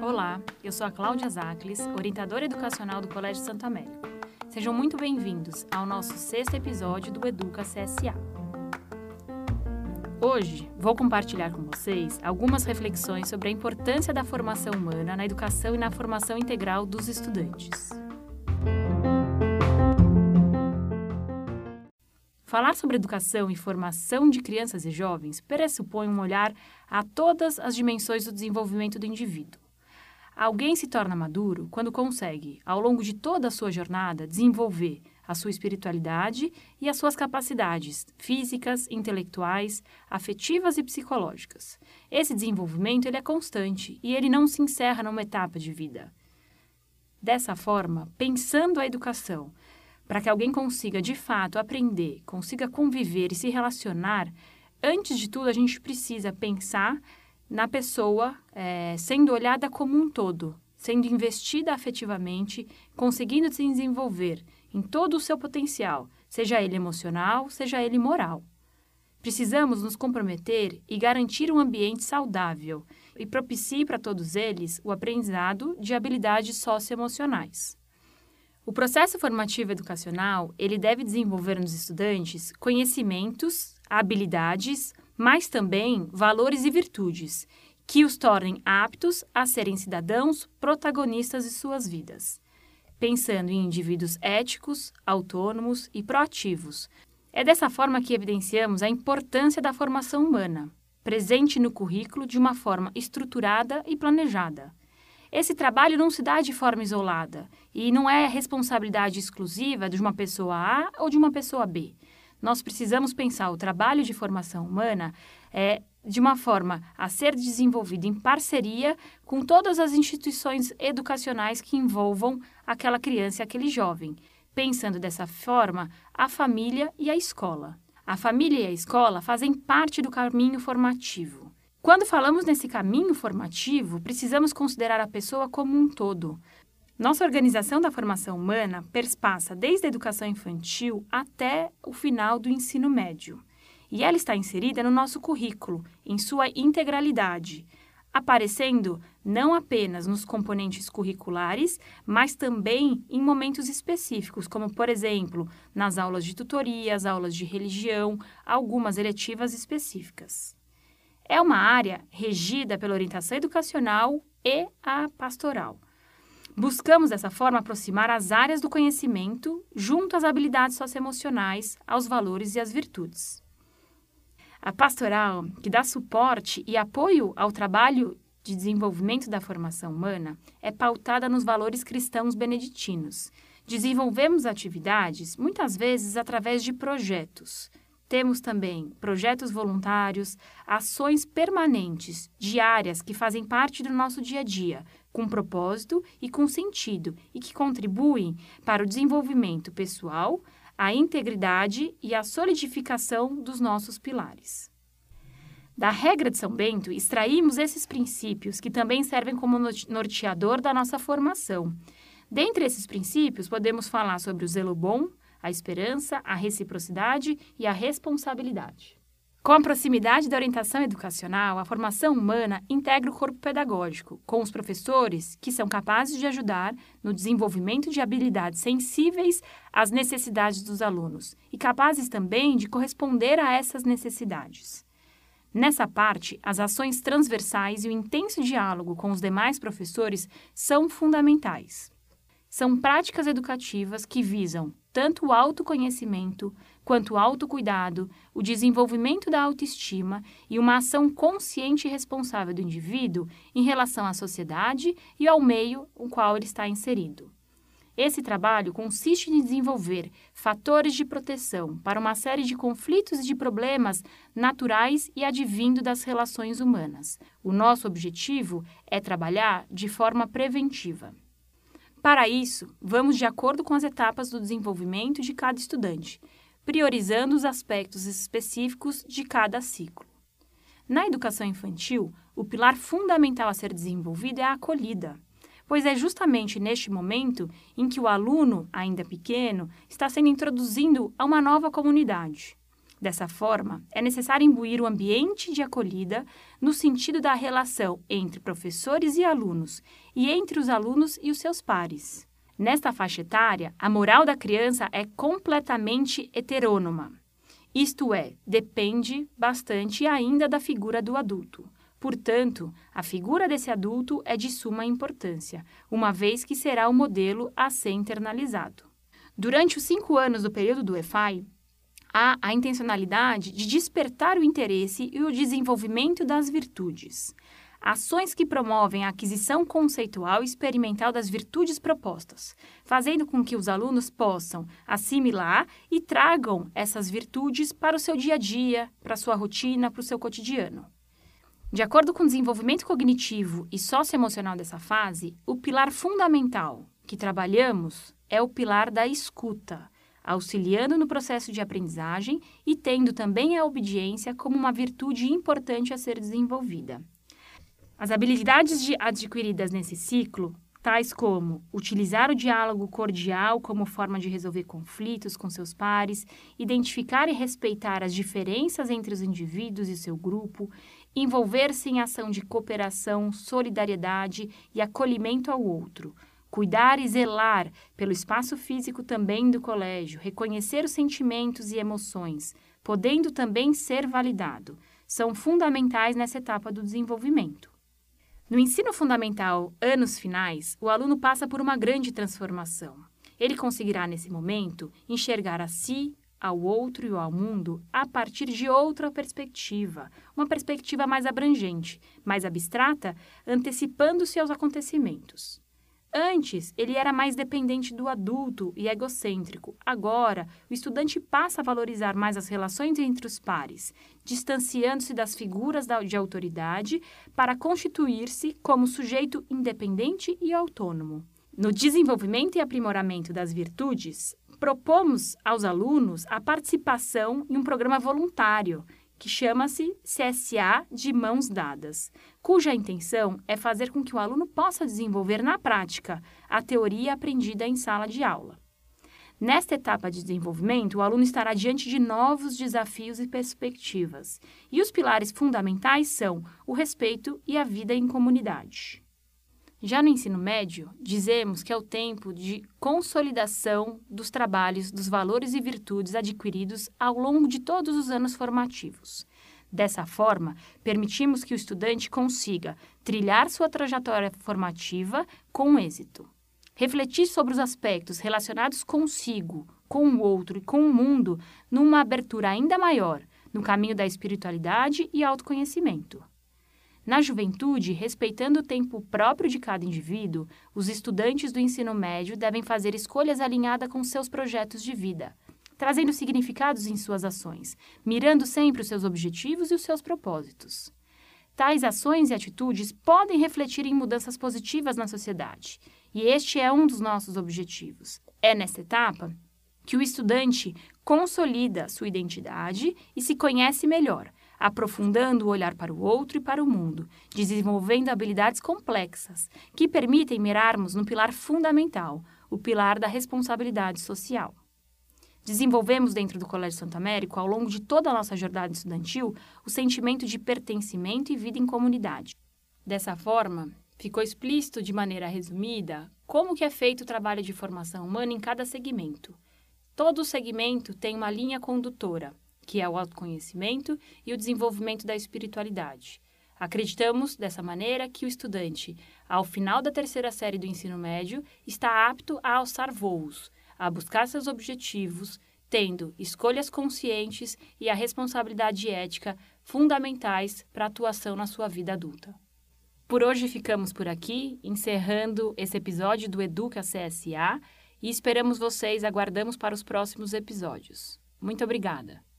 Olá, eu sou a Cláudia Zacles, orientadora educacional do Colégio Santo Américo. Sejam muito bem-vindos ao nosso sexto episódio do Educa CSA. Hoje vou compartilhar com vocês algumas reflexões sobre a importância da formação humana na educação e na formação integral dos estudantes. Falar sobre educação e formação de crianças e jovens pressupõe um olhar a todas as dimensões do desenvolvimento do indivíduo. Alguém se torna maduro quando consegue, ao longo de toda a sua jornada, desenvolver a sua espiritualidade e as suas capacidades físicas, intelectuais, afetivas e psicológicas. Esse desenvolvimento ele é constante e ele não se encerra numa etapa de vida. Dessa forma, pensando a educação para que alguém consiga de fato aprender, consiga conviver e se relacionar, antes de tudo a gente precisa pensar na pessoa é, sendo olhada como um todo, sendo investida afetivamente, conseguindo se desenvolver em todo o seu potencial, seja ele emocional, seja ele moral. Precisamos nos comprometer e garantir um ambiente saudável e propicie para todos eles o aprendizado de habilidades socioemocionais. O processo formativo educacional, ele deve desenvolver nos estudantes conhecimentos, habilidades, mas também valores e virtudes que os tornem aptos a serem cidadãos protagonistas de suas vidas, pensando em indivíduos éticos, autônomos e proativos. É dessa forma que evidenciamos a importância da formação humana, presente no currículo de uma forma estruturada e planejada esse trabalho não se dá de forma isolada e não é responsabilidade exclusiva de uma pessoa A ou de uma pessoa B. Nós precisamos pensar o trabalho de formação humana é, de uma forma a ser desenvolvido em parceria com todas as instituições educacionais que envolvam aquela criança e aquele jovem, pensando dessa forma a família e a escola. A família e a escola fazem parte do caminho formativo. Quando falamos nesse caminho formativo, precisamos considerar a pessoa como um todo. Nossa organização da formação humana perspassa desde a educação infantil até o final do ensino médio. E ela está inserida no nosso currículo, em sua integralidade, aparecendo não apenas nos componentes curriculares, mas também em momentos específicos, como, por exemplo, nas aulas de tutoria, as aulas de religião, algumas eletivas específicas. É uma área regida pela orientação educacional e a pastoral. Buscamos, dessa forma, aproximar as áreas do conhecimento junto às habilidades socioemocionais, aos valores e às virtudes. A pastoral, que dá suporte e apoio ao trabalho de desenvolvimento da formação humana, é pautada nos valores cristãos beneditinos. Desenvolvemos atividades, muitas vezes através de projetos, temos também projetos voluntários, ações permanentes, diárias, que fazem parte do nosso dia a dia, com propósito e com sentido, e que contribuem para o desenvolvimento pessoal, a integridade e a solidificação dos nossos pilares. Da regra de São Bento, extraímos esses princípios que também servem como norteador da nossa formação. Dentre esses princípios, podemos falar sobre o zelo bom, a esperança, a reciprocidade e a responsabilidade. Com a proximidade da orientação educacional, a formação humana integra o corpo pedagógico, com os professores que são capazes de ajudar no desenvolvimento de habilidades sensíveis às necessidades dos alunos e capazes também de corresponder a essas necessidades. Nessa parte, as ações transversais e o intenso diálogo com os demais professores são fundamentais. São práticas educativas que visam tanto o autoconhecimento quanto o autocuidado, o desenvolvimento da autoestima e uma ação consciente e responsável do indivíduo em relação à sociedade e ao meio no qual ele está inserido. Esse trabalho consiste em desenvolver fatores de proteção para uma série de conflitos e de problemas naturais e advindo das relações humanas. O nosso objetivo é trabalhar de forma preventiva. Para isso, vamos de acordo com as etapas do desenvolvimento de cada estudante, priorizando os aspectos específicos de cada ciclo. Na educação infantil, o pilar fundamental a ser desenvolvido é a acolhida, pois é justamente neste momento em que o aluno, ainda pequeno, está sendo introduzido a uma nova comunidade. Dessa forma, é necessário imbuir o ambiente de acolhida no sentido da relação entre professores e alunos e entre os alunos e os seus pares. Nesta faixa etária, a moral da criança é completamente heterônoma, isto é, depende bastante ainda da figura do adulto. Portanto, a figura desse adulto é de suma importância, uma vez que será o modelo a ser internalizado. Durante os cinco anos do período do EFAI, há a intencionalidade de despertar o interesse e o desenvolvimento das virtudes ações que promovem a aquisição conceitual e experimental das virtudes propostas, fazendo com que os alunos possam assimilar e tragam essas virtudes para o seu dia a dia, para a sua rotina, para o seu cotidiano. De acordo com o desenvolvimento cognitivo e socioemocional dessa fase, o pilar fundamental que trabalhamos é o pilar da escuta, auxiliando no processo de aprendizagem e tendo também a obediência como uma virtude importante a ser desenvolvida. As habilidades de, adquiridas nesse ciclo, tais como utilizar o diálogo cordial como forma de resolver conflitos com seus pares, identificar e respeitar as diferenças entre os indivíduos e seu grupo, envolver-se em ação de cooperação, solidariedade e acolhimento ao outro, cuidar e zelar pelo espaço físico também do colégio, reconhecer os sentimentos e emoções, podendo também ser validado, são fundamentais nessa etapa do desenvolvimento. No ensino fundamental, anos finais, o aluno passa por uma grande transformação. Ele conseguirá, nesse momento, enxergar a si, ao outro e ao mundo a partir de outra perspectiva, uma perspectiva mais abrangente, mais abstrata, antecipando-se aos acontecimentos. Antes, ele era mais dependente do adulto e egocêntrico. Agora, o estudante passa a valorizar mais as relações entre os pares, distanciando-se das figuras de autoridade para constituir-se como sujeito independente e autônomo. No desenvolvimento e aprimoramento das virtudes, propomos aos alunos a participação em um programa voluntário que chama-se CSA de Mãos Dadas, cuja intenção é fazer com que o aluno possa desenvolver na prática a teoria aprendida em sala de aula. Nesta etapa de desenvolvimento, o aluno estará diante de novos desafios e perspectivas, e os pilares fundamentais são o respeito e a vida em comunidade. Já no ensino médio, dizemos que é o tempo de consolidação dos trabalhos, dos valores e virtudes adquiridos ao longo de todos os anos formativos. Dessa forma, permitimos que o estudante consiga trilhar sua trajetória formativa com êxito. Refletir sobre os aspectos relacionados consigo, com o outro e com o mundo numa abertura ainda maior no caminho da espiritualidade e autoconhecimento. Na juventude, respeitando o tempo próprio de cada indivíduo, os estudantes do ensino médio devem fazer escolhas alinhadas com seus projetos de vida, trazendo significados em suas ações, mirando sempre os seus objetivos e os seus propósitos. Tais ações e atitudes podem refletir em mudanças positivas na sociedade, e este é um dos nossos objetivos. É nesta etapa que o estudante consolida sua identidade e se conhece melhor, aprofundando o olhar para o outro e para o mundo, desenvolvendo habilidades complexas que permitem mirarmos no pilar fundamental, o pilar da responsabilidade social. Desenvolvemos dentro do Colégio Santo Américo, ao longo de toda a nossa jornada estudantil, o sentimento de pertencimento e vida em comunidade. Dessa forma, ficou explícito de maneira resumida como que é feito o trabalho de formação humana em cada segmento. Todo segmento tem uma linha condutora, que é o autoconhecimento e o desenvolvimento da espiritualidade. Acreditamos, dessa maneira, que o estudante, ao final da terceira série do ensino médio, está apto a alçar voos, a buscar seus objetivos, tendo escolhas conscientes e a responsabilidade ética fundamentais para a atuação na sua vida adulta. Por hoje ficamos por aqui, encerrando esse episódio do Educa CSA e esperamos vocês, aguardamos para os próximos episódios. Muito obrigada!